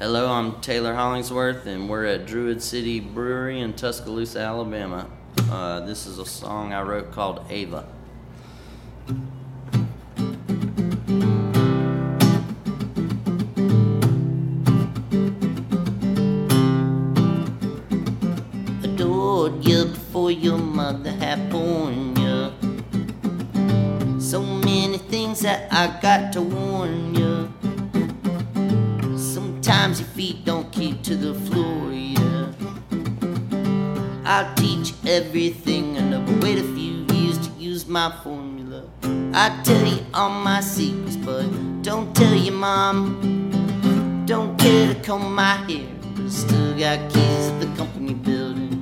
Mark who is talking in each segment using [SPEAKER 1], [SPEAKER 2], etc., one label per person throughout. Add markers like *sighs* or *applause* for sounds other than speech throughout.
[SPEAKER 1] Hello, I'm Taylor Hollingsworth, and we're at Druid City Brewery in Tuscaloosa, Alabama. Uh, this is a song I wrote called Ava. Adored you before your mother had born you. So many things that I got to everything I know, but wait a few years to use my formula. I tell you all my secrets, but don't tell your mom. Don't care to comb my hair, but still got keys to the company building.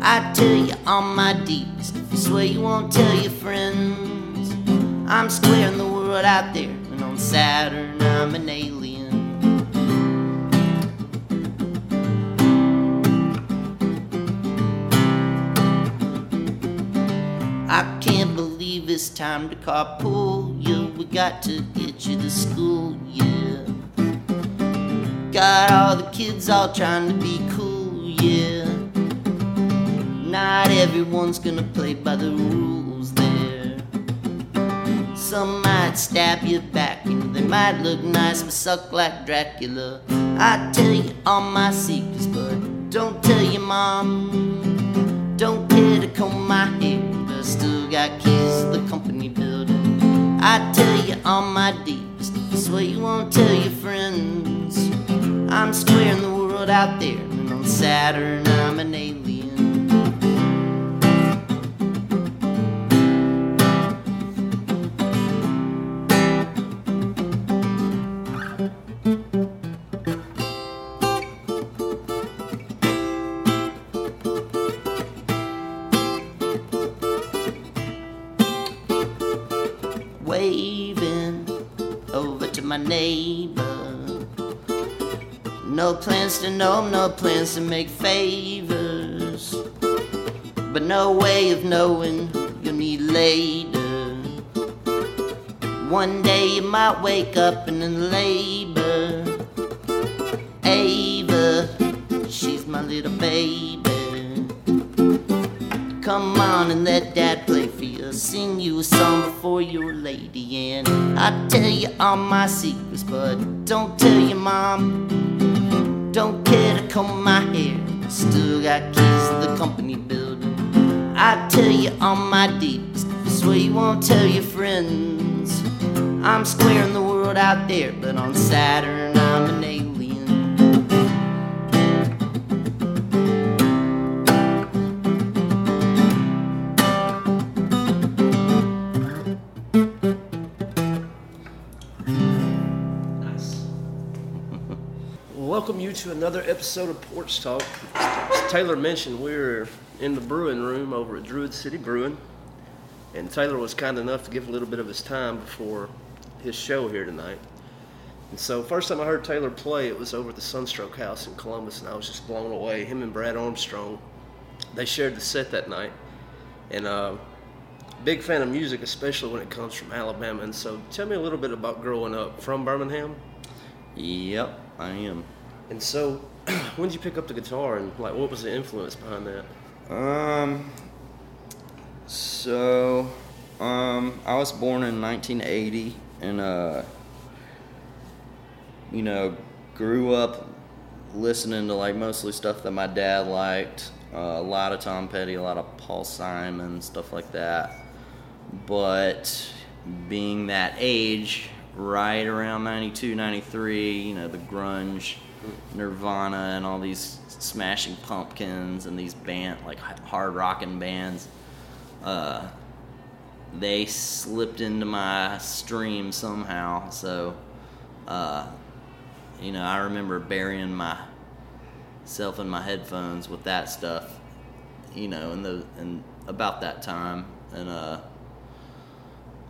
[SPEAKER 1] I tell you all my if you swear you won't tell your friends. I'm squaring the world out there, and on Saturn I'm an alien. It's time to carpool you. We got to get you to school, yeah. Got all the kids all trying to be cool, yeah. Not everyone's gonna play by the rules there. Some might stab you back, know, they might look nice but suck like Dracula. I tell you all my secrets, but don't tell your mom. Don't care to comb my hair, but still got keys I tell you all my deepest, I swear you won't tell your friends. I'm squaring the world out there, and on Saturn I'm an alien. Plans to know, no plans to make favors, but no way of knowing you'll need later. One day you might wake up and in labor. Ava, she's my little baby. Come on and let dad play for you. Sing you a song before you're lady. And I tell you all my secrets, but don't tell your mom. Don't care to comb my hair. Still got keys to the company building. I tell you all my deepest. I swear you won't tell your friends. I'm squaring the world out there, but on Saturn I'm an alien.
[SPEAKER 2] You to another episode of Porch Talk. As Taylor mentioned, we're in the brewing room over at Druid City Brewing, and Taylor was kind enough to give a little bit of his time before his show here tonight. And so, first time I heard Taylor play, it was over at the Sunstroke House in Columbus, and I was just blown away. Him and Brad Armstrong, they shared the set that night, and uh, big fan of music, especially when it comes from Alabama. And so, tell me a little bit about growing up from Birmingham.
[SPEAKER 1] Yep, I am.
[SPEAKER 2] And so, *clears throat* when did you pick up the guitar, and like, what was the influence behind that?
[SPEAKER 1] Um. So, um, I was born in 1980, and uh, you know, grew up listening to like mostly stuff that my dad liked. Uh, a lot of Tom Petty, a lot of Paul Simon, stuff like that. But being that age, right around 92, 93, you know, the grunge, Nirvana, and all these smashing pumpkins and these band like hard rocking bands, uh, they slipped into my stream somehow. So, uh, you know, I remember burying myself in my headphones with that stuff, you know, in the and about that time, and uh,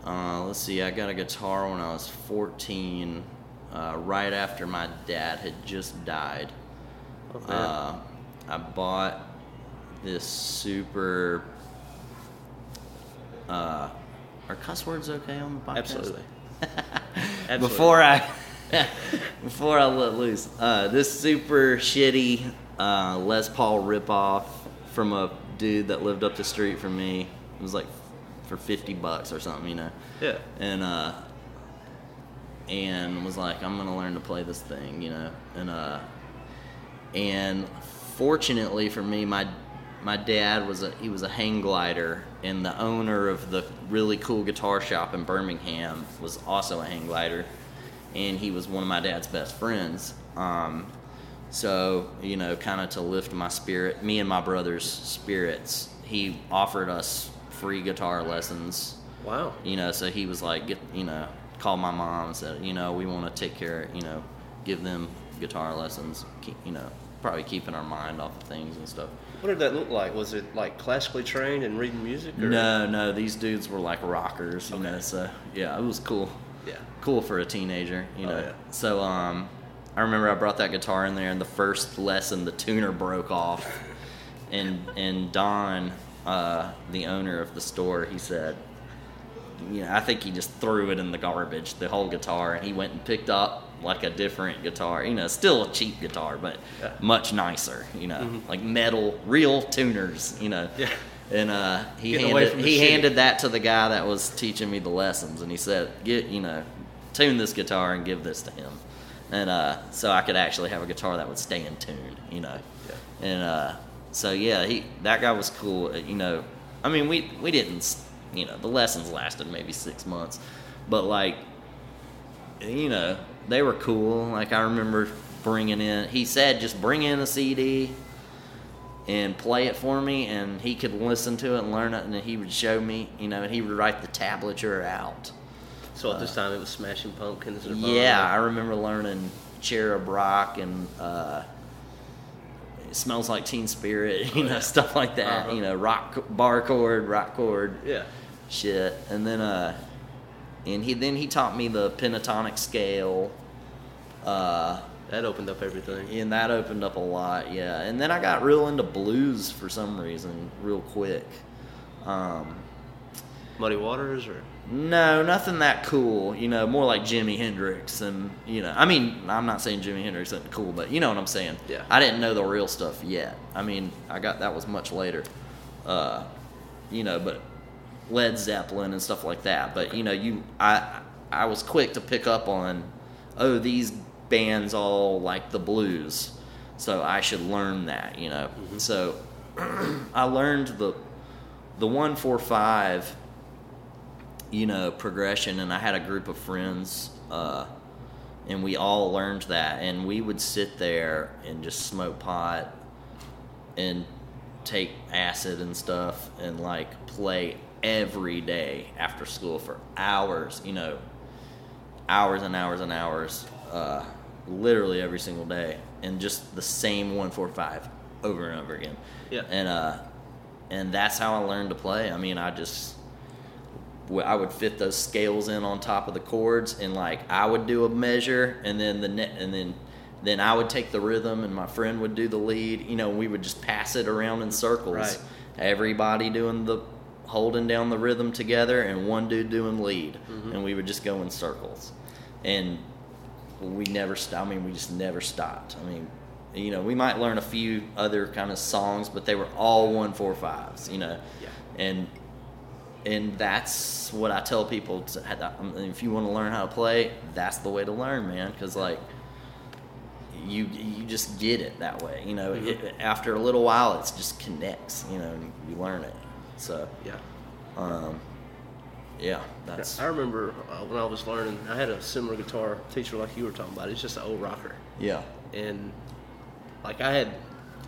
[SPEAKER 1] uh, let's see, I got a guitar when I was 14, uh, right after my dad had just died.
[SPEAKER 2] Okay.
[SPEAKER 1] Uh, I bought this super. Uh, are cuss words okay on the podcast?
[SPEAKER 2] Absolutely. *laughs* Absolutely.
[SPEAKER 1] Before I *laughs*
[SPEAKER 3] before I let loose, uh, this super shitty uh, Les Paul ripoff from a dude that lived up the street from me. It was like for fifty bucks or something, you know.
[SPEAKER 2] Yeah.
[SPEAKER 3] And uh, and was like, I'm gonna learn to play this thing, you know. And uh, and fortunately for me, my my dad was a he was a hang glider, and the owner of the really cool guitar shop in Birmingham was also a hang glider, and he was one of my dad's best friends. Um, so you know, kind of to lift my spirit, me and my brother's spirits, he offered us free guitar lessons.
[SPEAKER 2] Wow.
[SPEAKER 3] You know, so he was like, get you know, called my mom and said, you know, we want to take care, you know, give them guitar lessons. Keep, you know, probably keeping our mind off of things and stuff.
[SPEAKER 2] What did that look like? Was it like classically trained and reading music? Or?
[SPEAKER 3] No, no, these dudes were like rockers, you know. So yeah, it was cool.
[SPEAKER 2] Yeah.
[SPEAKER 3] Cool for a teenager, you
[SPEAKER 2] Oh,
[SPEAKER 3] know.
[SPEAKER 2] yeah.
[SPEAKER 3] So um, I remember I brought that guitar in there, and the first lesson, the tuner broke off, *laughs* and and Don, uh, the owner of the store, he said, you know, I think he just threw it in the garbage, the whole guitar, and he went and picked up like a different guitar, you know, still a cheap guitar, but
[SPEAKER 2] Yeah. Mm-hmm.
[SPEAKER 3] much nicer, you know, like metal, real tuners, you know.
[SPEAKER 2] Yeah.
[SPEAKER 3] And uh, he
[SPEAKER 2] Getting
[SPEAKER 3] handed he
[SPEAKER 2] shitty.
[SPEAKER 3] handed that to the guy that was teaching me the lessons, and he said, "Get you know, tune this guitar and give this to him." And uh, so I could actually have a guitar that would stay in tune, you know.
[SPEAKER 2] Yeah.
[SPEAKER 3] And uh, so yeah, he that guy was cool. uh, You know, I mean, we we didn't, you know, the lessons lasted maybe six months, but like, you know, they were cool. Like I remember bringing in. He said, just bring in a CD and play it for me, and he could listen to it and learn it, and then he would show me, you know, and he would write the tablature out.
[SPEAKER 2] So at this time it was Smashing Pumpkins. Or
[SPEAKER 3] Yeah, I remember learning Cherub Rock and uh, it smells like Teen Spirit, *laughs* you know, stuff like that.
[SPEAKER 2] Uh-huh.
[SPEAKER 3] You know, rock bar chord, rock chord,
[SPEAKER 2] Yeah.
[SPEAKER 3] shit. And then, uh, and he then he taught me the pentatonic scale. Uh,
[SPEAKER 2] That opened up everything.
[SPEAKER 3] and that opened up a lot, yeah. And then I got real into blues for some reason, real quick. Um,
[SPEAKER 2] Muddy Waters or
[SPEAKER 3] no, nothing that cool. You know, more like Jimi Hendrix, and you know, I mean, I'm not saying Jimi Hendrix isn't cool, but you know what I'm saying.
[SPEAKER 2] Yeah.
[SPEAKER 3] I didn't know the real stuff yet. I mean, I got that was much later. Uh, you know, but Led Zeppelin and stuff like that. But you know, you I I was quick to pick up on, oh, these bands all like the blues, so I should learn that. You know, so *clears throat* I learned the the one four five you know progression and i had a group of friends uh, and we all learned that and we would sit there and just smoke pot and take acid and stuff and like play every day after school for hours you know hours and hours and hours uh, literally every single day and just the same 145 over and over again
[SPEAKER 2] Yeah.
[SPEAKER 3] and uh and that's how I learned to play. I mean, I just I would fit those scales in on top of the chords, and like I would do a measure, and then the net, and then then I would take the rhythm, and my friend would do the lead. You know, we would just pass it around in circles.
[SPEAKER 2] Right.
[SPEAKER 3] Everybody doing the holding down the rhythm together, and one dude doing lead, mm-hmm. and we would just go in circles, and we never stopped. I mean, we just never stopped. I mean, you know, we might learn a few other kind of songs, but they were all one four fives. You know,
[SPEAKER 2] Yeah.
[SPEAKER 3] and and that's what I tell people. To, if you want to learn how to play, that's the way to learn, man. Because like you you just get it that way. You know, it, after a little while, it just connects. You know, and you learn it. So
[SPEAKER 2] yeah.
[SPEAKER 3] um, yeah, that's
[SPEAKER 2] I remember uh, when I was learning, I had a similar guitar teacher like you were talking about. It's just an old rocker,
[SPEAKER 3] yeah.
[SPEAKER 2] and like I had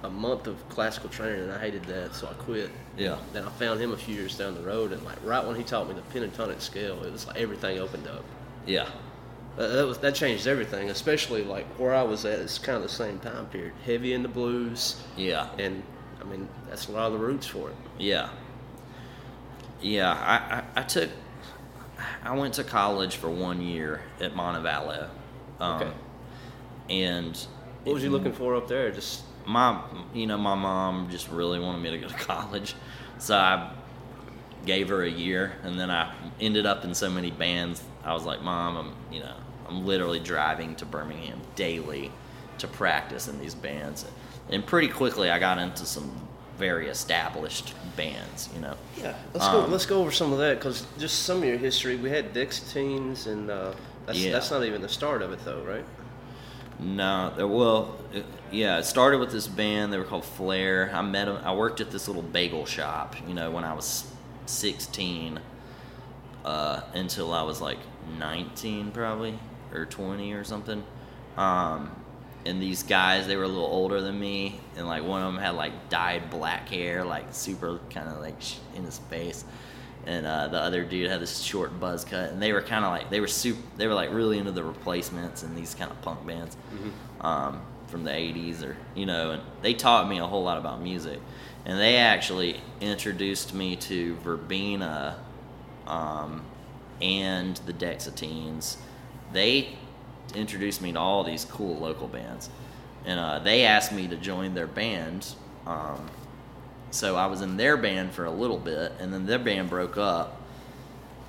[SPEAKER 2] a month of classical training, and I hated that, so I quit.
[SPEAKER 3] Yeah.
[SPEAKER 2] Then I found him a few years down the road, and like right when he taught me the pentatonic scale, it was like everything opened up.
[SPEAKER 3] Yeah,
[SPEAKER 2] Uh, that was that changed everything, especially like where I was at. It's kind of the same time period, heavy in the blues,
[SPEAKER 3] yeah.
[SPEAKER 2] and I mean that's a lot of the roots for it.
[SPEAKER 3] Yeah. Yeah, I, I, I took, I went to college for one year at Montevallo. Um,
[SPEAKER 2] Okay.
[SPEAKER 3] And
[SPEAKER 2] What was you looking for up there? Just
[SPEAKER 3] my, you know, my mom just really wanted me to go to *laughs* college. So I gave her a year and then I ended up in so many bands. I was like, Mom, I'm, you know, I'm literally driving to Birmingham daily to practice in these bands, and pretty quickly I got into some very established bands. You know.
[SPEAKER 2] Yeah, let's go.
[SPEAKER 3] Um,
[SPEAKER 2] Let's go over some of that because just some of your history. We had Dexateens, and uh, that's
[SPEAKER 3] Yeah.
[SPEAKER 2] that's not even the start of it, though, right?
[SPEAKER 3] No, well, it, yeah, it started with this band. They were called Flair. I met them. I worked at this little bagel shop, you know, when I was 16 uh, until I was like 19, probably, or 20 or something. Um, and these guys, they were a little older than me, and like one of them had like dyed black hair, like super kind of like in his face. And uh, the other dude had this short buzz cut, and they were kind of like they were super. They were like really into the replacements and these kind of punk bands um, from the '80s, or you know. And they taught me a whole lot about music, and they actually introduced me to Verbena um, and the Dexateens. They introduced me to all these cool local bands, and uh, they asked me to join their band. Um, so I was in their band for a little bit, and then their band broke up,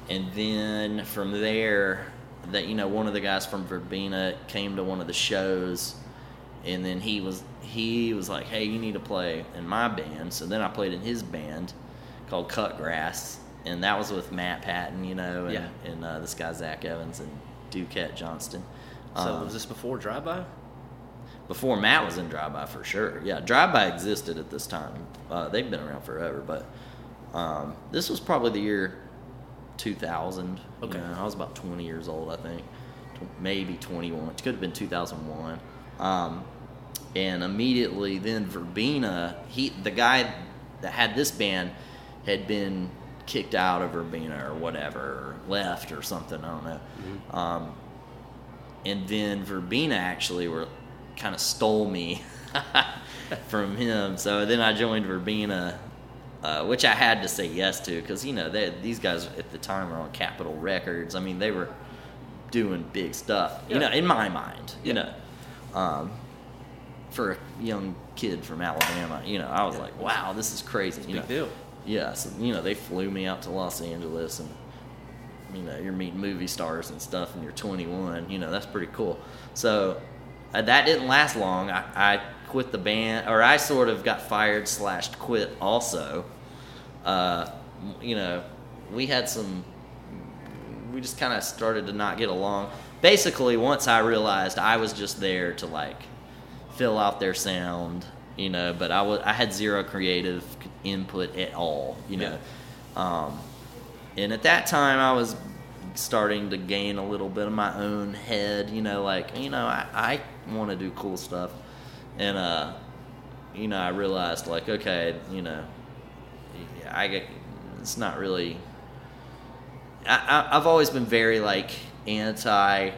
[SPEAKER 3] and then from there, that you know, one of the guys from Verbena came to one of the shows, and then he was he was like, "Hey, you need to play in my band." So then I played in his band called Cutgrass, and that was with Matt Patton, you know, and,
[SPEAKER 2] Yeah.
[SPEAKER 3] and uh, this guy Zach Evans and Duquette Johnston.
[SPEAKER 2] So
[SPEAKER 3] Um,
[SPEAKER 2] was this before Drive By?
[SPEAKER 3] Before Matt was in Drive By for sure. Yeah, Drive By existed at this time. Uh, they've been around forever, but um, this was probably the year 2000. you
[SPEAKER 2] Okay.
[SPEAKER 3] know, I was about 20 years old, I think, maybe 21. It could have been 2001. Um, and immediately then Verbena, he the guy that had this band had been kicked out of Verbena or whatever, or left or something. I don't know. Um, and then Verbena actually were kind of stole me *laughs* from him. So then I joined Verbena, uh, which I had to say yes to because you know they, these guys at the time were on Capitol Records. I mean they were doing big stuff. You
[SPEAKER 2] Yeah.
[SPEAKER 3] know, in my mind, you
[SPEAKER 2] Yeah.
[SPEAKER 3] know, um, for a young kid from Alabama, you know, I was
[SPEAKER 2] Yeah.
[SPEAKER 3] like, wow, this is crazy. you
[SPEAKER 2] Big
[SPEAKER 3] know.
[SPEAKER 2] deal.
[SPEAKER 3] Yeah, so you know they flew me out to Los Angeles, and you know you're meeting movie stars and stuff, and you're 21. You know that's pretty cool. So uh, that didn't last long. I, I quit the band, or I sort of got fired slash quit also. Uh, you know, we had some. We just kind of started to not get along. Basically, once I realized I was just there to like fill out their sound, you know, but I was I had zero creative input at all, you know. Um, and at that time, I was starting to gain a little bit of my own head, you know, like you know, I, I want to do cool stuff, and uh, you know, I realized like, okay, you know, I get it's not really. I, I I've always been very like anti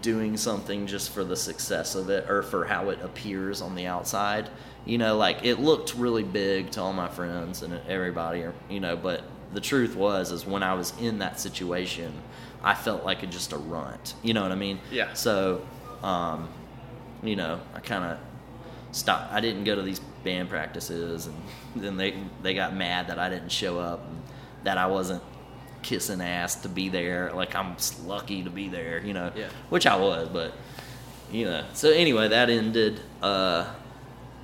[SPEAKER 3] doing something just for the success of it or for how it appears on the outside. You know, like it looked really big to all my friends and everybody, or you know, but the truth was is when I was in that situation, I felt like a, just a runt. You know what I mean?
[SPEAKER 2] Yeah.
[SPEAKER 3] So, um, you know, I kind of stopped. I didn't go to these band practices, and then they they got mad that I didn't show up, and that I wasn't kissing ass to be there. Like I'm lucky to be there, you know.
[SPEAKER 2] Yeah.
[SPEAKER 3] Which I was, but you know. So anyway, that ended, uh,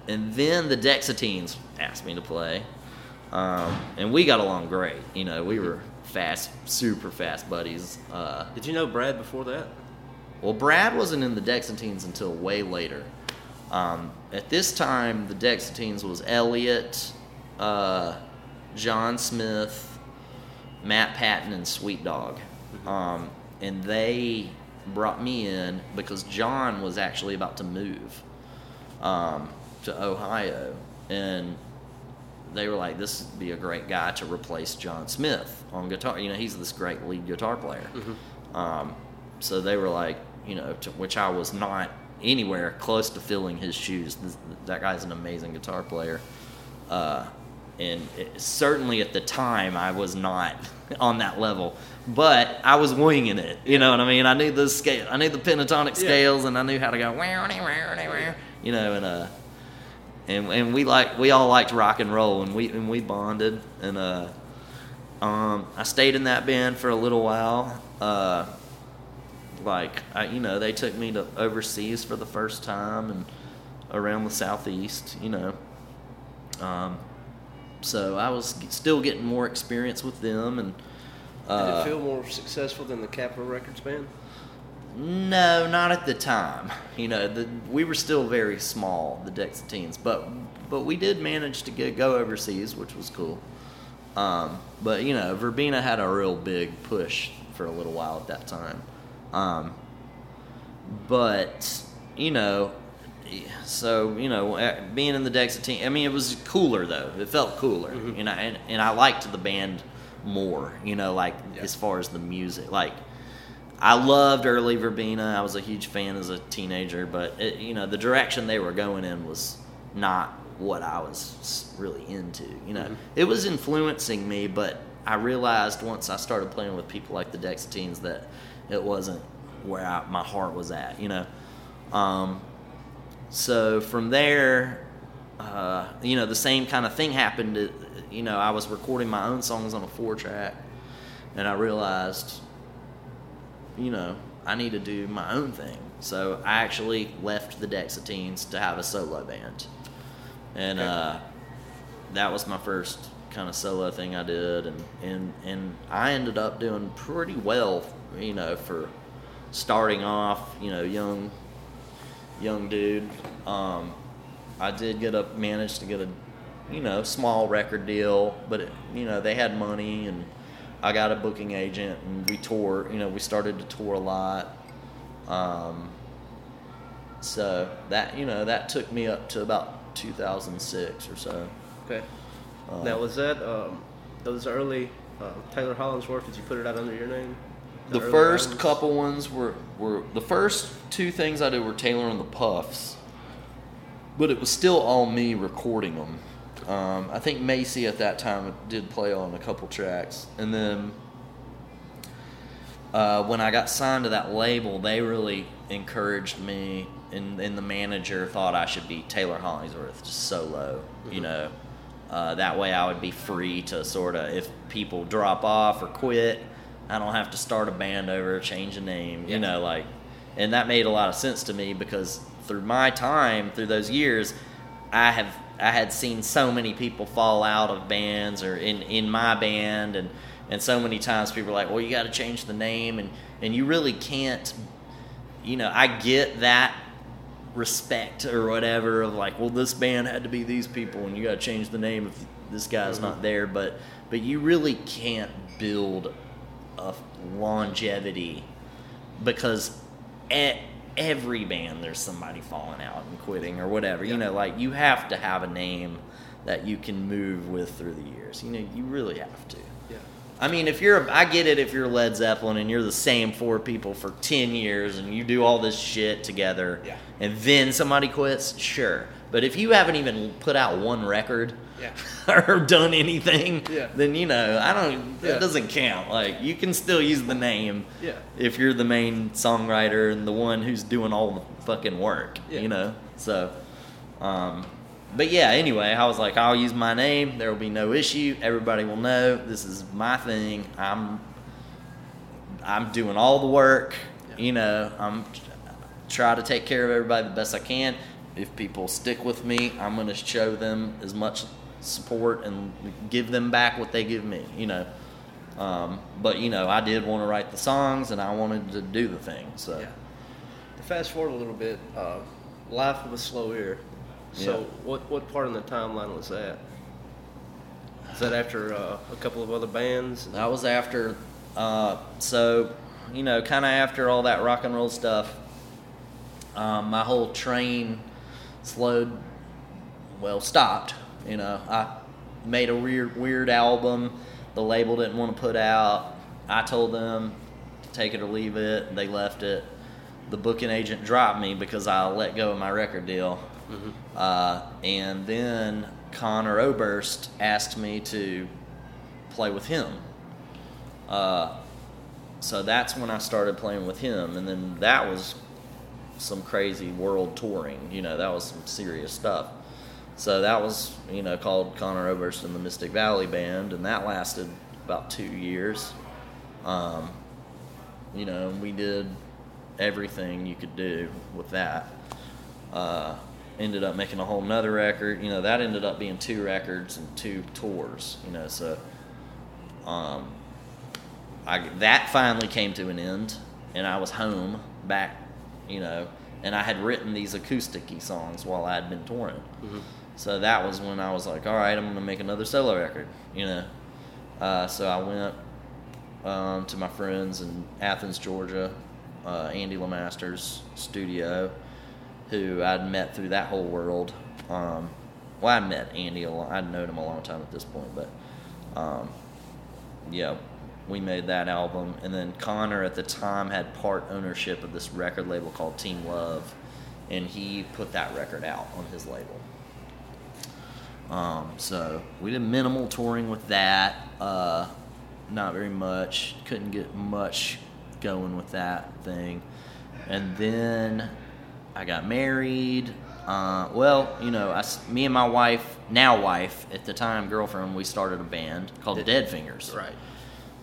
[SPEAKER 3] and then the Dexateens asked me to play, um, and we got along great. You know, we were fast, super fast buddies. Uh,
[SPEAKER 2] Did you know Brad before that?
[SPEAKER 3] well, Brad wasn't in the Dexateens until way later. Um, at this time, the Dexateens was Elliot, uh, John Smith, Matt Patton, and Sweet Dog. Um, and they brought me in because John was actually about to move um, to Ohio. And they were like, this would be a great guy to replace John Smith on guitar. You know, he's this great lead guitar player. Um, so they were like, you know, to, which I was not anywhere close to filling his shoes. This, that guy's an amazing guitar player. Uh, and it, certainly at the time, I was not *laughs* on that level, but I was winging it. You know what I mean? I knew the scale, I knew the pentatonic
[SPEAKER 2] Yeah.
[SPEAKER 3] scales, and I knew how to go, you know, and uh, and and we like we all liked rock and roll, and we and we bonded, and uh, um, I stayed in that band for a little while. Uh, like I, you know, they took me to overseas for the first time and around the southeast. You know, um, so I was still getting more experience with them and.
[SPEAKER 2] Did
[SPEAKER 3] Uh,
[SPEAKER 2] it feel more successful than the Capitol Records band?
[SPEAKER 3] No, not at the time. You know, the, we were still very small, the Dexateens, but but we did manage to get go overseas, which was cool. Um, but you know, Verbena had a real big push for a little while at that time. Um, but you know, so you know, eh, being in the Dexateen, I mean, it was cooler though. It felt cooler, you know, and, and I liked the band more. You know, like
[SPEAKER 2] Yeah.
[SPEAKER 3] as far as the music, like. I loved early Verbena. I was a huge fan as a teenager, but it, you know the direction they were going in was not what I was really into. You know, it was influencing me, but I realized once I started playing with people like the Dexateens that it wasn't where I, my heart was at. You know, um, so from there, uh, you know, the same kind of thing happened. uh, You know, I was recording my own songs on a four track, and I realized you know, I need to do my own thing. So I actually left the Dexateens to have a solo band. And
[SPEAKER 2] Okay.
[SPEAKER 3] uh, that was my first kind of solo thing I did and, and and I ended up doing pretty well, you know, for starting off, you know, young young dude. Um, I did get a managed to get a you know, small record deal, but it, you know, they had money and I got a booking agent and we toured, you know, we started to tour a lot. Um, so that, you know, that took me up to about 2006 or so.
[SPEAKER 2] Okay.
[SPEAKER 3] Uh,
[SPEAKER 2] now was that um, those early uh, Taylor Hollingsworth? Did you put it out under your name?
[SPEAKER 3] The
[SPEAKER 2] early
[SPEAKER 3] first
[SPEAKER 2] albums?
[SPEAKER 3] couple ones were, were the first two things I did were Taylor and the Puffs, but it was still all me recording them. Um, I think Macy at that time did play on a couple tracks, and then uh, when I got signed to that label, they really encouraged me, and, and the manager thought I should be Taylor Hollingsworth, just solo, you know. Uh, that way, I would be free to sort of, if people drop off or quit, I don't have to start a band over, change a name, you know, like, and that made a lot of sense to me because through my time, through those years, I have I had seen so many people fall out of bands or in, in my band and and so many times people are like, well, you got to change the name and and you really can't. You know, I get that respect or whatever of like, well, this band had to be these people and you got to change the name if this guy's mm-hmm. not there, but but you really can't build a longevity because at every band there's somebody falling out and quitting or whatever. You know, like you have to have a name that you can move with through the years. You know, you really have to.
[SPEAKER 2] Yeah.
[SPEAKER 3] I mean, if you're, I get it if you're Led Zeppelin and you're the same four people for 10 years and you do all this shit together
[SPEAKER 2] Yeah.
[SPEAKER 3] and then somebody quits, sure. But if you haven't even put out one record
[SPEAKER 2] Yeah. *laughs*
[SPEAKER 3] or done anything,
[SPEAKER 2] Yeah.
[SPEAKER 3] then, you know, I don't,
[SPEAKER 2] Yeah.
[SPEAKER 3] it doesn't count. Like, you can still use the name
[SPEAKER 2] Yeah.
[SPEAKER 3] if you're the main songwriter and the one who's doing all the fucking work,
[SPEAKER 2] Yeah.
[SPEAKER 3] you know? So, um, but yeah, anyway, I was like, I'll use my name. There will be no issue. Everybody will know this is my thing. I'm, I'm doing all the work.
[SPEAKER 2] Yeah.
[SPEAKER 3] You know, I'm try to take care of everybody the best I can. If people stick with me, I'm going to show them as much support and give them back what they give me. You know. Um, but you know, I did want to write the songs and I wanted to do the thing. So
[SPEAKER 2] Yeah. To fast forward a little bit, uh, Life of a Slow Ear. So,
[SPEAKER 3] Yeah.
[SPEAKER 2] what what part in the timeline was that? Is that after uh, a couple of other bands?
[SPEAKER 3] that was after. Uh, so you know, kind of after all that rock and roll stuff, um, my whole train slowed. Well, stopped. You know, I made a weird weird album. The label didn't want to put out. I told them to take it or leave it. They left it. The booking agent dropped me because I let go of my record deal. Uh, and then Conor Oberst asked me to play with him. Uh, so that's when I started playing with him, and then that was some crazy world touring. You know, that was some serious stuff. So that was, you know, called Conor Oberst and the Mystic Valley Band, and that lasted about two years. Um, you know, we did everything you could do with that. Uh, ended up making a whole nother record. You know, that ended up being two records and two tours. You know, so um, I that finally came to an end, and I was home back. You know, and I had written these acousticy songs while I had been touring. So that was when I was like, all right, I'm gonna make another solo record. You know, uh, so I went um, to my friends in Athens, Georgia, uh, Andy LeMaster's studio, who I'd met through that whole world. Um, well, I met Andy a long, I'd known him a long time at this point, but um, yeah, we made that album. And then Conor at the time had part ownership of this record label called Team Love, and he put that record out on his label. Um, so we did minimal touring with that. Uh, not very much. Couldn't get much going with that thing. And then I got married. Uh, well, you know, I me and my wife, now wife, at the time girlfriend, we started a band called
[SPEAKER 2] Did-
[SPEAKER 3] Dead Fingers.
[SPEAKER 2] Right.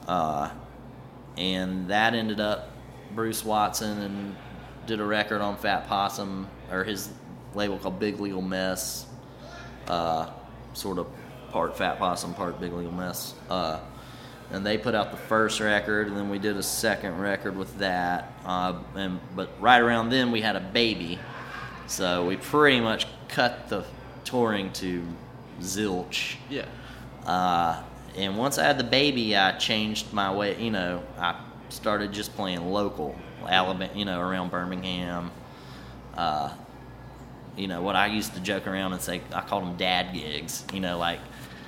[SPEAKER 3] Uh, and that ended up Bruce Watson and did a record on Fat Possum or his label called Big Legal Mess. Uh, sort of part Fat Possum, part Big Legal Mess. Uh, and they put out the first record, and then we did a second record with that. Uh, and but right around then we had a baby, so we pretty much cut the touring to zilch.
[SPEAKER 2] Yeah.
[SPEAKER 3] And once I had the baby, I changed my way. You know, I started just playing local, Alabama. You know, around Birmingham. Uh, you know what I used to joke around and say I called them dad gigs. You know, like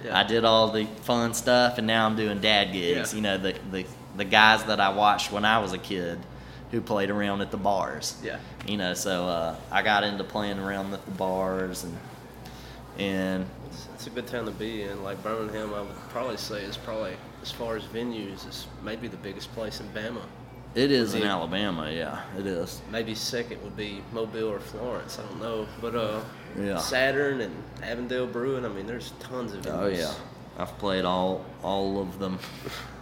[SPEAKER 2] Yeah.
[SPEAKER 3] I did all the fun stuff, and now I'm doing dad gigs.
[SPEAKER 2] Yeah.
[SPEAKER 3] You know, the the the guys that I watched when I was a kid, who played around at the bars.
[SPEAKER 2] Yeah.
[SPEAKER 3] You know, so uh, I got into playing around at the bars and and
[SPEAKER 2] It's, a good town to be in. Like Birmingham, I would probably say is probably as far as venues is maybe the biggest place in Bama.
[SPEAKER 3] it is in Alabama. Yeah, it is.
[SPEAKER 2] Maybe second would be Mobile or Florence. I don't know, but uh,
[SPEAKER 3] Yeah.
[SPEAKER 2] Saturn and Avondale Brewing. I mean, there's tons of venues.
[SPEAKER 3] Oh yeah, I've played all all of them. *laughs*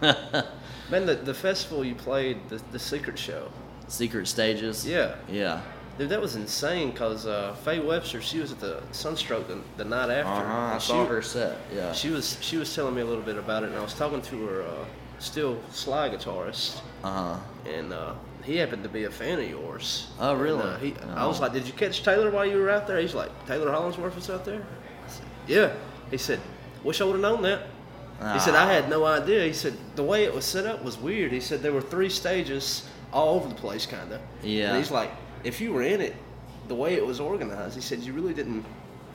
[SPEAKER 2] Man, the, the festival you played, the, the Secret Show.
[SPEAKER 3] Secret stages.
[SPEAKER 2] Yeah.
[SPEAKER 3] Yeah.
[SPEAKER 2] Dude, that was insane because uh, Faye Webster, she was at the Sunstroke the, the night after.
[SPEAKER 3] Uh-huh, I
[SPEAKER 2] and
[SPEAKER 3] saw
[SPEAKER 2] she,
[SPEAKER 3] her set. Yeah.
[SPEAKER 2] She was she was telling me a little bit about it, and I was talking to her uh, still Sly guitarist,
[SPEAKER 3] Uh huh.
[SPEAKER 2] and uh, he happened to be a fan of yours.
[SPEAKER 3] Oh,
[SPEAKER 2] And,
[SPEAKER 3] really?
[SPEAKER 2] uh, he, I was
[SPEAKER 3] Oh.
[SPEAKER 2] like, "Did you catch Taylor while you were out there?" He's like, "Taylor Hollingsworth was out there." Said, "Yeah." He said, "Wish I would have known that." He said, "I had no idea." He said, "The way it was set up was weird." He said there were three stages all over the place, kind of.
[SPEAKER 3] Yeah.
[SPEAKER 2] And he's like, "If you were in it, the way it was organized," he said, "You really didn't."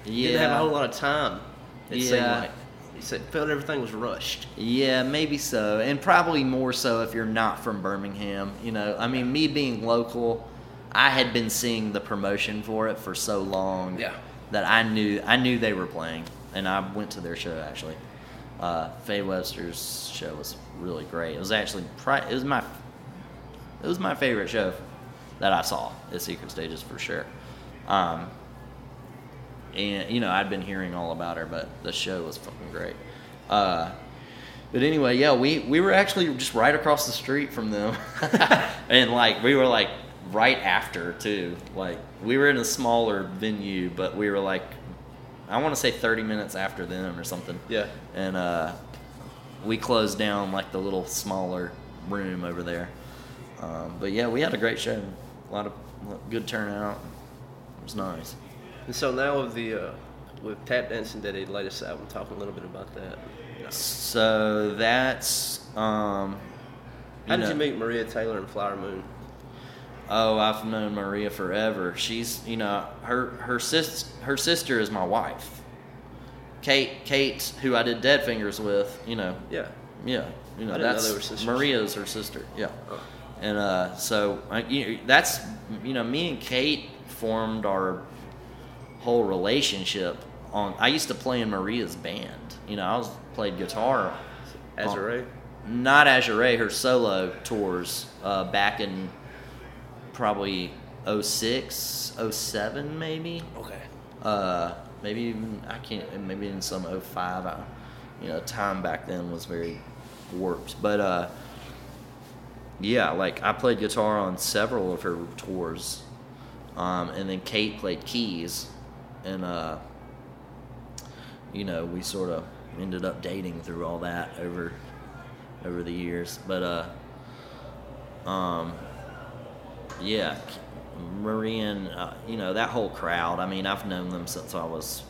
[SPEAKER 3] Yeah.
[SPEAKER 2] Didn't have a whole lot of time. It seemed like. He said felt everything was rushed.
[SPEAKER 3] Yeah, maybe so, and probably more so if you're not from Birmingham. You know, I mean, me being local, I had been seeing the promotion for it for so long
[SPEAKER 2] Yeah.
[SPEAKER 3] that I knew I knew they were playing, and I went to their show actually. Uh, Faye Webster's show was really great. It was actually pri- it was my it was my favorite show that I saw at Secret Stages for sure. Um, and you know I'd been hearing all about her, but the show was fucking great. Uh, but anyway, yeah, we we were actually just right across the street from them, *laughs* and like we were like right after too. Like we were in a smaller venue, but we were like I want to say thirty minutes after them or something.
[SPEAKER 2] Yeah.
[SPEAKER 3] And uh, we closed down like the little smaller room over there. Um, but yeah, we had a great show. A lot of good turnout. It was nice.
[SPEAKER 2] And so now with the uh, with Tap Dancing Daddy latest album, Talk a little bit about that.
[SPEAKER 3] So that's um.
[SPEAKER 2] How did
[SPEAKER 3] know-
[SPEAKER 2] you meet Maria Taylor and Flower Moon?
[SPEAKER 3] Oh, I've known Maria forever. She's, you know, her her sis her sister is my wife. Kate, Kate, who I did Dead Fingers with, you know,
[SPEAKER 2] Yeah.
[SPEAKER 3] yeah, you know,
[SPEAKER 2] didn't know they were.
[SPEAKER 3] Maria's her sister, yeah.
[SPEAKER 2] Oh.
[SPEAKER 3] And uh, so I, you know, that's, you know, me and Kate formed our whole relationship on. I used to play in Maria's band. You know, I was played guitar
[SPEAKER 2] Azure.
[SPEAKER 3] not Azure, her solo tours uh, back in probably 06, 07 maybe.
[SPEAKER 2] Okay.
[SPEAKER 3] Uh, maybe even, I can't, maybe in some 05. I, you know, time back then was very warped. But uh, yeah, like I played guitar on several of her tours, um, and then Kate played keys, and uh, you know we sort of ended up dating through all that over over the years. But uh, um, yeah, Marie and uh, you know that whole crowd. I mean, I've known them since I was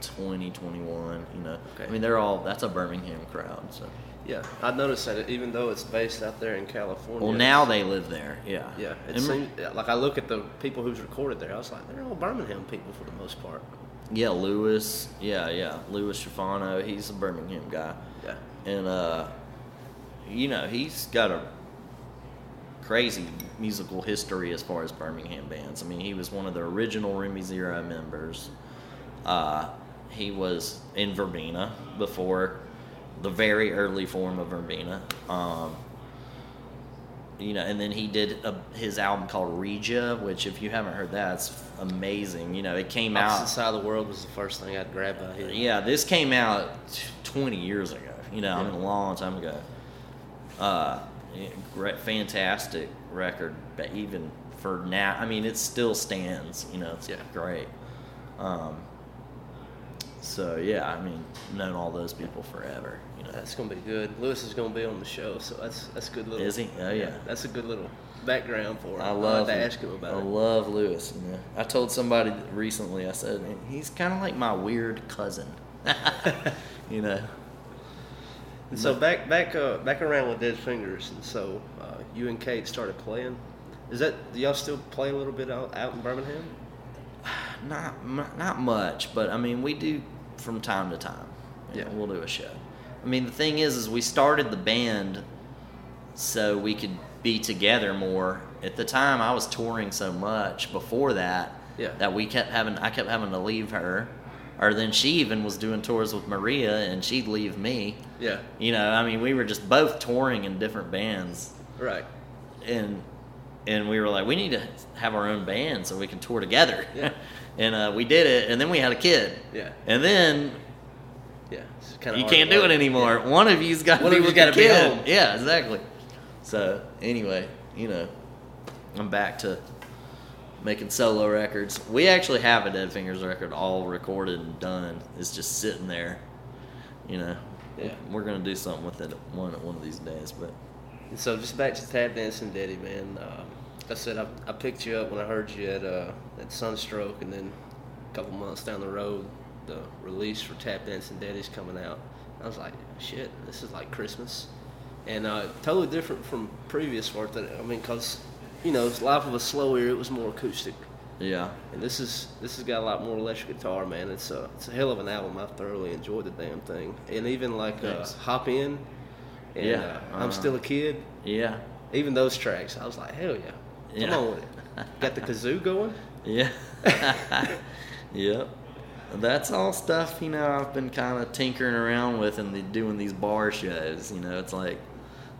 [SPEAKER 3] 20, 21, You know,
[SPEAKER 2] Okay.
[SPEAKER 3] I mean they're all that's a Birmingham crowd. So
[SPEAKER 2] Yeah, I noticed that even though it's based out there in California.
[SPEAKER 3] well now they live there. Yeah,
[SPEAKER 2] Yeah, it seems like I look at the people who's recorded there. I was like, they're all Birmingham people for the most part.
[SPEAKER 3] Yeah, Lewis. Yeah, yeah, Louis Schefano. He's a Birmingham guy,
[SPEAKER 2] Yeah,
[SPEAKER 3] and uh, you know he's got a crazy musical history as far as Birmingham bands. I mean, he was one of the original Remy Zero members. Uh, he was in Verbena before the very early form of Verbena. Um, you know, and then he did a, his album called Regia, which if you haven't heard that, it's amazing. You know, it came out.
[SPEAKER 2] Opposite Side of the World was the first thing I'd grab by here.
[SPEAKER 3] Yeah, this came out 20 years ago. You know, I mean, a long time ago. Uh, great, fantastic record, but even for now, I mean, it still stands. You know, it's
[SPEAKER 2] Yeah.
[SPEAKER 3] great. Um, so yeah, I mean, known all those people forever. You know,
[SPEAKER 2] That's gonna be good. Lewis is gonna be on the show, so that's that's good little.
[SPEAKER 3] Is he? Oh, yeah.
[SPEAKER 2] That's a good little background for him.
[SPEAKER 3] I love.
[SPEAKER 2] to ask him about
[SPEAKER 3] I
[SPEAKER 2] it.
[SPEAKER 3] love Lewis. You know, I told somebody recently. I said he's kind of like my weird cousin. *laughs* you know.
[SPEAKER 2] And so back back uh, back around with Dead Fingers, and so uh, you and Kate started playing. Is that do y'all still play a little bit out, out in Birmingham? *sighs*
[SPEAKER 3] Not not much, but I mean we do from time to time. You
[SPEAKER 2] Yeah.
[SPEAKER 3] know, we'll do a show. I mean the thing is, is we started the band so we could be together more. At the time, I was touring so much before that
[SPEAKER 2] Yeah.
[SPEAKER 3] that we kept having I kept having to leave her, or then she even was doing tours with Maria and she'd leave me.
[SPEAKER 2] Yeah.
[SPEAKER 3] You know, I mean we were just both touring in different bands
[SPEAKER 2] Right.
[SPEAKER 3] and and we were like, we need to have our own band so we can tour together.
[SPEAKER 2] Yeah. *laughs*
[SPEAKER 3] and uh, we did it, and then we had a kid.
[SPEAKER 2] Yeah.
[SPEAKER 3] And then
[SPEAKER 2] Yeah. It's kind of
[SPEAKER 3] you can't do it anymore. One of you's got to
[SPEAKER 2] One
[SPEAKER 3] be with the kid. Yeah, exactly. So anyway, you know, I'm back to making solo records. We actually have a Dead Fingers record all recorded and done. It's just sitting there. You know,
[SPEAKER 2] Yeah.
[SPEAKER 3] we're gonna do something with it one one of these days. But
[SPEAKER 2] so just back to tap dancing, Daddy man. Um, I said I, I picked you up when I heard you at uh, at Sunstroke, and then a couple months down the road, the release for Tap Dancing Daddy's coming out. I was like, shit, this is like Christmas, and uh, totally different from previous work. That I mean, cause you know, it's Life of a Slow Ear. It was more acoustic,
[SPEAKER 3] yeah,
[SPEAKER 2] and this is this has got a lot more electric guitar, man. It's a it's a hell of an album. I thoroughly enjoyed the damn thing, and even like uh, Hop In. And,
[SPEAKER 3] Yeah,
[SPEAKER 2] uh,
[SPEAKER 3] uh-huh.
[SPEAKER 2] I'm still a kid.
[SPEAKER 3] yeah.
[SPEAKER 2] Even those tracks, I was like, hell yeah. Come
[SPEAKER 3] Yeah.
[SPEAKER 2] on with it. Got the kazoo going?
[SPEAKER 3] Yeah. *laughs* yep. That's all stuff, you know, I've been kind of tinkering around with and the, doing these bar shows. You know, it's like,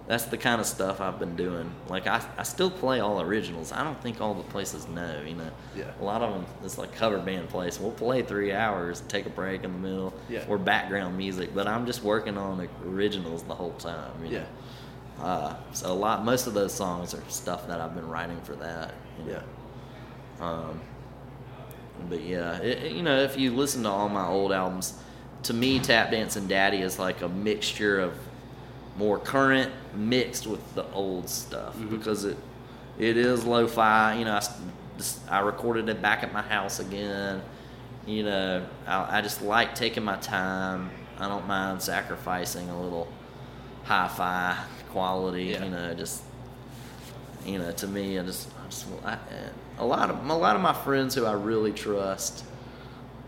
[SPEAKER 3] that's the kind of stuff I've been doing. Like, I, I still play all originals. I don't think all the places know, you know.
[SPEAKER 2] Yeah.
[SPEAKER 3] A lot of them, it's like cover band place. We'll play three hours, take a break in the middle,
[SPEAKER 2] Yeah.
[SPEAKER 3] or background music, but I'm just working on the originals the whole time. You know? Uh, so a lot, most of those songs are stuff that I've been writing for that. You know?
[SPEAKER 2] Yeah.
[SPEAKER 3] Um, but yeah, it, you know, if you listen to all my old albums, to me, Tap Dancing Daddy is like a mixture of more current mixed with the old stuff because it it is lo-fi. You know, I, just- I recorded it back at my house again. You know, I, I just like taking my time. I don't mind sacrificing a little hi-fi quality.
[SPEAKER 2] Yeah.
[SPEAKER 3] You know, just you know, to me, I just, I just I, a lot of a lot of my friends who I really trust,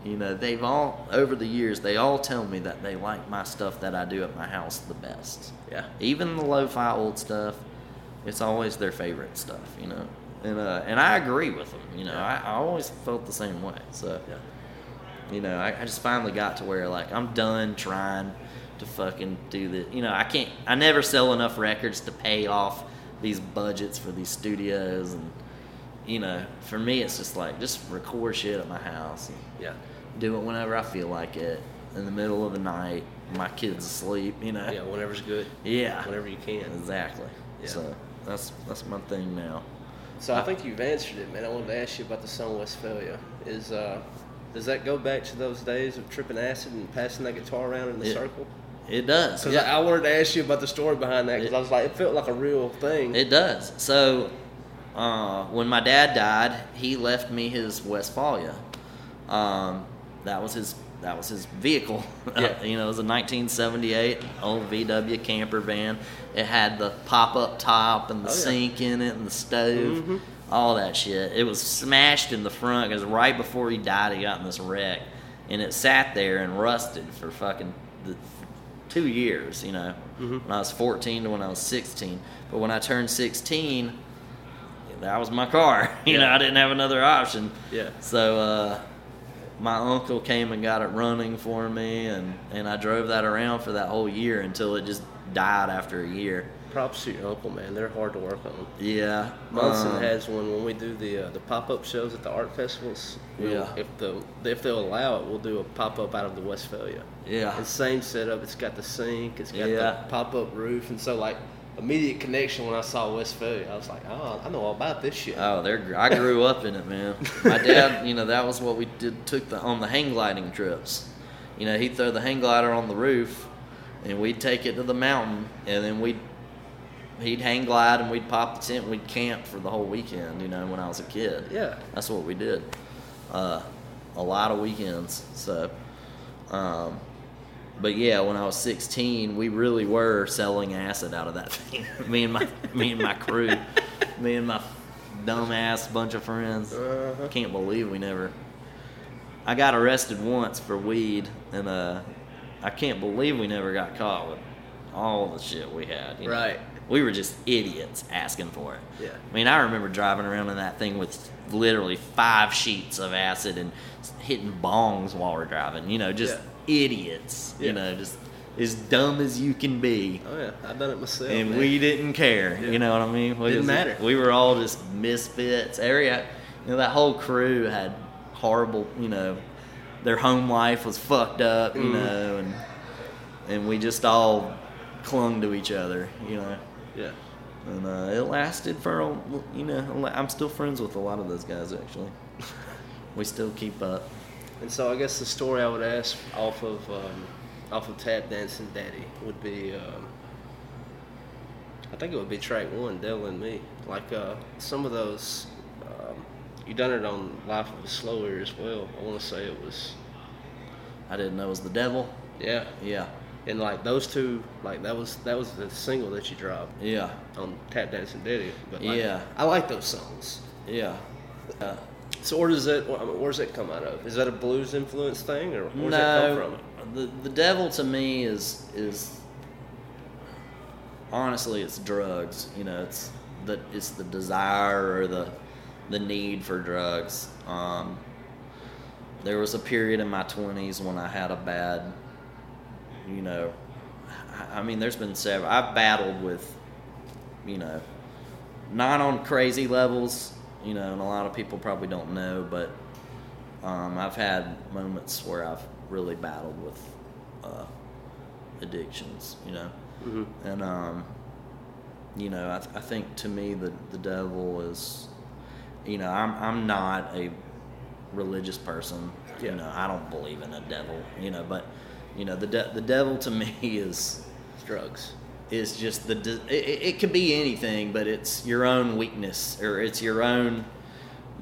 [SPEAKER 3] you know, they've all over the years they all tell me that they like my stuff that I do at my house the best.
[SPEAKER 2] Yeah.
[SPEAKER 3] Even the lo-fi old stuff, it's always their favorite stuff, you know. And uh, and I agree with them, you know. I, I always felt the same way. So
[SPEAKER 2] Yeah.
[SPEAKER 3] you know, I, I just finally got to where like I'm done trying to fucking do the. You know, I can't. I never sell enough records to pay off these budgets for these studios, and you know, for me, it's just like just record shit at my house and
[SPEAKER 2] Yeah.
[SPEAKER 3] do it whenever I feel like it in the middle of the night. my kids asleep. You know.
[SPEAKER 2] Yeah, whenever's good.
[SPEAKER 3] Yeah.
[SPEAKER 2] Whenever you can.
[SPEAKER 3] Exactly.
[SPEAKER 2] Yeah.
[SPEAKER 3] So that's that's my thing now.
[SPEAKER 2] So I think you've answered it, man. I wanted to ask you about the song Westphalia. Is uh, does that go back to those days of tripping acid and passing that guitar around in the
[SPEAKER 3] It-
[SPEAKER 2] circle?
[SPEAKER 3] It does.
[SPEAKER 2] Because I, I wanted to ask you about the story behind that because I was like, it felt like a real thing.
[SPEAKER 3] It does. So, uh, when my dad died, he left me his Westfalia. Um, that was his. That was his vehicle. *laughs*
[SPEAKER 2] Yeah.
[SPEAKER 3] you know, it was a 1978 old VW camper van. It had the pop-up top and the
[SPEAKER 2] Oh, yeah.
[SPEAKER 3] sink in it and the stove,
[SPEAKER 2] Mhm.
[SPEAKER 3] all that shit. It was smashed in the front because right before he died, he got in this wreck, and it sat there and rusted for fucking the, two years. You know,
[SPEAKER 2] Mhm.
[SPEAKER 3] when I was 14 to when I was 16. But when I turned 16, that was my car. *laughs* You know, I didn't have another option.
[SPEAKER 2] Yeah.
[SPEAKER 3] So uh, my uncle came and got it running for me, and, and I drove that around for that whole year until it just died after a year.
[SPEAKER 2] Props to your uncle, man. They're hard to work on.
[SPEAKER 3] Yeah.
[SPEAKER 2] Munson
[SPEAKER 3] um,
[SPEAKER 2] has one when we do the uh, the pop up shows at the art festivals. we'll-
[SPEAKER 3] Yeah.
[SPEAKER 2] If the if they'll allow it, we'll do a pop up out of the Westfalia.
[SPEAKER 3] Yeah.
[SPEAKER 2] It's same setup. It's got the sink. It's got
[SPEAKER 3] Yeah.
[SPEAKER 2] the pop up roof, and so like immediate connection when I saw Westfalia, I was like, oh, I know all about this shit.
[SPEAKER 3] Oh, they're. I grew up in it, man. My *laughs* dad, you know, that was what we did. Took the on the hang gliding trips. You know, he'd throw the hang glider on the roof, and we'd take it to the mountain, and then we'd he'd hang glide, and we'd pop the tent, and we'd camp for the whole weekend. You know, when I was a kid.
[SPEAKER 2] Yeah.
[SPEAKER 3] That's what we did. Uh, a lot of weekends. So, um, but yeah, when I was 16, we really were selling acid out of that *laughs* thing. me and my me and my crew, me and my dumbass bunch of friends.
[SPEAKER 2] Uh-huh.
[SPEAKER 3] Can't believe we never. I got arrested once for weed, and uh, I can't believe we never got caught with all the shit we had. you know. We were just idiots asking for it.
[SPEAKER 2] Yeah.
[SPEAKER 3] I mean, I remember driving around in that thing with literally five sheets of acid and hitting bongs while we're driving. You know, just idiots.
[SPEAKER 2] Yeah.
[SPEAKER 3] You know, just as dumb as you can be.
[SPEAKER 2] Oh yeah, I've done it myself.
[SPEAKER 3] And
[SPEAKER 2] man.
[SPEAKER 3] we didn't care.
[SPEAKER 2] Yeah.
[SPEAKER 3] You know what I mean? We
[SPEAKER 2] Didn't matter.
[SPEAKER 3] We were all just misfits. Every, you know, that whole crew had horrible. You know, their home life was fucked up. You
[SPEAKER 2] Mhm.
[SPEAKER 3] know, and and we just all clung to each other. You know.
[SPEAKER 2] Yeah.
[SPEAKER 3] And uh, it lasted for, a- you know, I'm still friends with a lot of those guys actually. we still keep up.
[SPEAKER 2] And so I guess the story I would ask off of um, off of Tap Dancing Daddy would be, um, I think it would be track one, Devil and Me. Like uh, some of those, um, you done it on Life of a Slow Ear as well. I want to say it was,
[SPEAKER 3] I didn't know it was the devil.
[SPEAKER 2] yeah.
[SPEAKER 3] Yeah,
[SPEAKER 2] And like those two, like that was that was the single that you dropped
[SPEAKER 3] yeah,
[SPEAKER 2] on Tap Dancing Daddy. But like,
[SPEAKER 3] Yeah.
[SPEAKER 2] I like those songs.
[SPEAKER 3] yeah. Uh,
[SPEAKER 2] So where does that where does that come out of? Is that a blues influence thing, or where does that come
[SPEAKER 3] no,
[SPEAKER 2] from?
[SPEAKER 3] the the devil to me is is honestly it's drugs. You know, it's the it's the desire or the the need for drugs. Um, there was a period in my twenties when I had a bad, you know, I- mean, there's been several. I've battled with, you know, not on crazy levels, you know, and a lot of people probably don't know, but um, I've had moments where I've really battled with uh, addictions, you know,
[SPEAKER 2] hmm
[SPEAKER 3] and um, you know, I, th- I think to me the the devil is, you know, I'm I'm not a religious person,
[SPEAKER 2] Yeah.
[SPEAKER 3] you know, I don't believe in a devil, you know, but you know, the de- the devil to *laughs* me is
[SPEAKER 2] It's drugs.
[SPEAKER 3] is just the de- it, it could be anything, but it's your own weakness or it's your own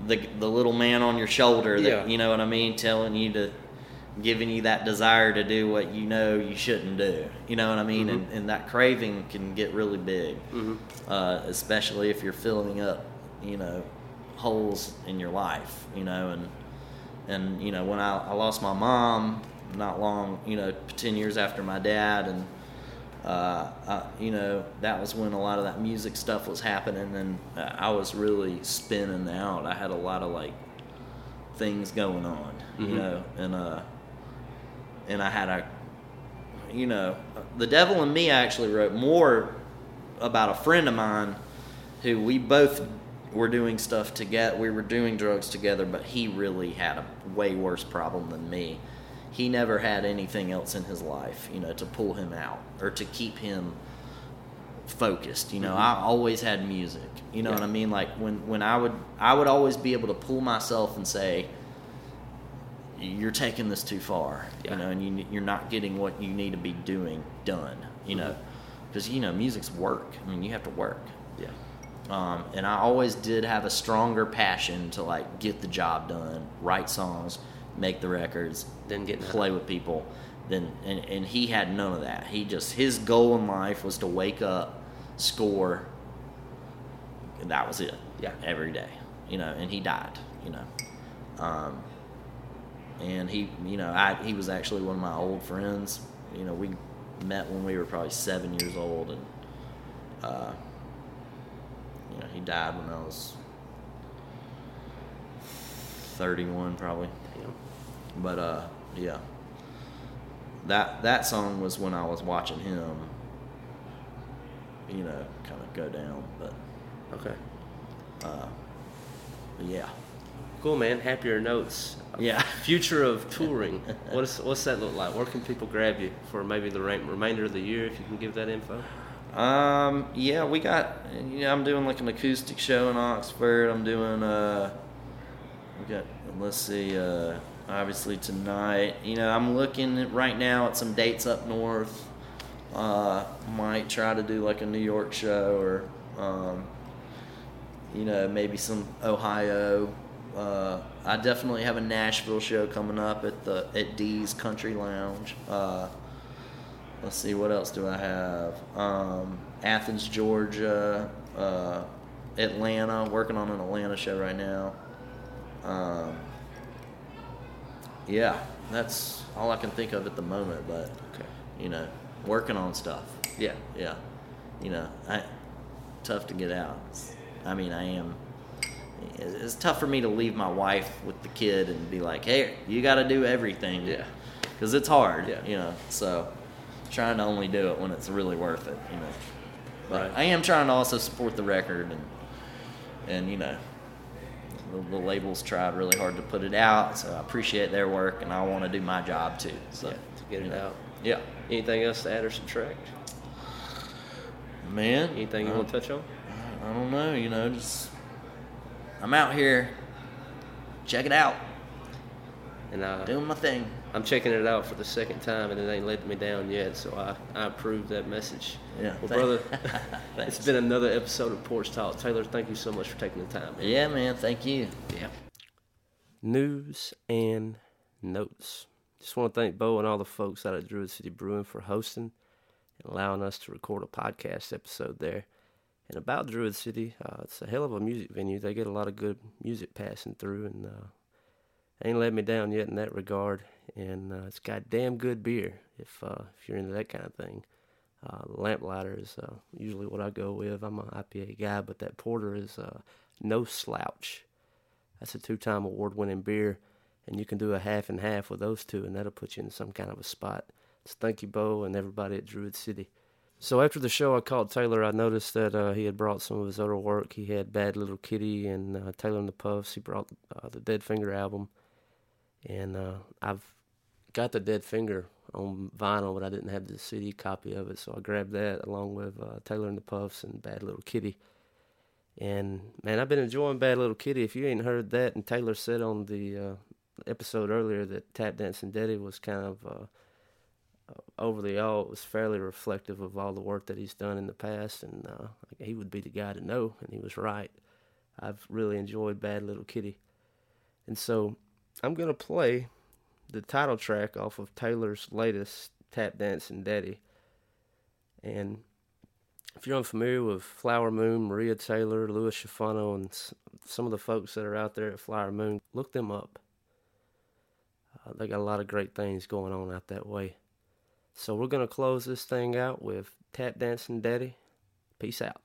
[SPEAKER 3] the the little man on your shoulder that
[SPEAKER 2] Yeah.
[SPEAKER 3] you know what I mean, telling you to giving you that desire to do what you know you shouldn't do. You know what I mean?
[SPEAKER 2] Mhm.
[SPEAKER 3] And and that craving can get really big,
[SPEAKER 2] hmm
[SPEAKER 3] uh, especially if you're filling up, you know, holes in your life. You know, and and you know when I, I lost my mom not long, you know, ten years after my dad, and uh, I, you know that was when a lot of that music stuff was happening, and I was really spinning out. I had a lot of like things going on, you
[SPEAKER 2] Mhm.
[SPEAKER 3] know, and uh, and I had a, you know, the devil and me actually wrote more about a friend of mine who we both were doing stuff together. We were doing drugs together, but he really had a way worse problem than me. He never had anything else in his life, you know, to pull him out or to keep him focused. You know, mm-hmm. I always had music. You know yeah. what I mean? Like when when I would I would always be able to pull myself and say, "You're taking this too far," yeah. you know, and you you're not getting what you need to be doing done. You mm-hmm. know, because you know music's work. I mean, you have to work.
[SPEAKER 2] Yeah.
[SPEAKER 3] Um, and I always did have a stronger passion to like get the job done, write songs, make the records,
[SPEAKER 2] then get
[SPEAKER 3] play with people. Then and, and he had none of that. He just his goal in life was to wake up, score. And that was it.
[SPEAKER 2] Yeah.
[SPEAKER 3] Every day, you know, and he died. You know, um, and he, you know, I he was actually one of my old friends. You know, we met when we were probably seven years old, and uh, you know, he died when I was 31 probably. But uh, yeah. That that song was when I was watching him you know, kind of go down, but
[SPEAKER 2] okay.
[SPEAKER 3] Uh, yeah.
[SPEAKER 2] Cool, man. Happier notes.
[SPEAKER 3] Yeah. *laughs*
[SPEAKER 2] Future of touring. what's what's that look like? Where can people grab you for maybe the remainder of the year? If you can give that info.
[SPEAKER 3] Um. Yeah, we got. Yeah, I'm doing like an acoustic show in Oxford. I'm doing. Uh. We got. Let's see. Uh. Obviously tonight. You know, I'm looking right now at some dates up north. Uh. Might try to do like a New York show or. Um. You know, maybe some Ohio. Uh, I definitely have a Nashville show coming up at the at Dee's Country Lounge. Uh, let's see what else do I have. Um, Athens, Georgia, uh, Atlanta. Working on an Atlanta show right now. Um, yeah, that's all I can think of at the moment. But okay. you know, working on stuff.
[SPEAKER 2] Yeah,
[SPEAKER 3] yeah. You know, I tough to get out. I mean, I am. It's tough for me to leave my wife with the kid and be like, "Hey, you got to do everything."
[SPEAKER 2] Yeah,
[SPEAKER 3] because it's hard. Yeah, you know. So trying to only do it when it's really worth it, you know. But right. I am trying to also support the record and and you know the, the, labels tried really hard to put it out, so I appreciate their work and I want to do my job too. So
[SPEAKER 2] yeah, to get it out.
[SPEAKER 3] Yeah.
[SPEAKER 2] Anything else to add or subtract?
[SPEAKER 3] Man,
[SPEAKER 2] anything you want to touch on?
[SPEAKER 3] I don't know. You know, just I'm out here. Check it out.
[SPEAKER 2] And uh,
[SPEAKER 3] doing my thing.
[SPEAKER 2] I'm checking it out for the second time, and it ain't letting me down yet. So I, I approve that message.
[SPEAKER 3] Yeah.
[SPEAKER 2] Well, brother, *laughs* *laughs* it's been another episode of Porch Talk. Taylor, thank you so much for taking the time.
[SPEAKER 3] Man. Yeah, man. Thank you.
[SPEAKER 2] Yeah. News and notes. Just want to thank Bo and all the folks out at Druid City Brewing for hosting and allowing us to record a podcast episode there. And about Druid City, uh, it's a hell of a music venue. They get a lot of good music passing through, and uh, ain't let me down yet in that regard and uh, it's got damn good beer if uh, if you're into that kind of thing. Uh, Lamplighter is uh, usually what I go with. I'm an IPA guy, but that porter is uh, no slouch. That's a two-time award-winning beer, and you can do a half and half with those two, and that'll put you in some kind of a spot. So thank you, Bo, and everybody at Druid City. So after the show, I called Taylor. I noticed that uh, he had brought some of his other work. He had Bad Little Kitty and uh, Taylor and the Puffs. He brought uh, the Dead Finger album, and uh, I've got the Dead Finger on vinyl, but I didn't have the CD copy of it, so I grabbed that along with uh, Taylor and the Puffs and Bad Little Kitty. And man, I've been enjoying Bad Little Kitty. If you ain't heard that, and Taylor said on the uh, episode earlier that Tap Dancing Daddy was kind of uh, uh, over the all, it was fairly reflective of all the work that he's done in the past, and uh, he would be the guy to know, and he was right. I've really enjoyed Bad Little Kitty. And so I'm going to play the title track off of Taylor's latest Tap Dancing Daddy. And if you're unfamiliar with Flower Moon, Maria Taylor, Louis Schefano, and some of the folks that are out there at Flower Moon, look them up. Uh, they got a lot of great things going on out that way. So we're going to close this thing out with Tap Dancing Daddy. Peace out.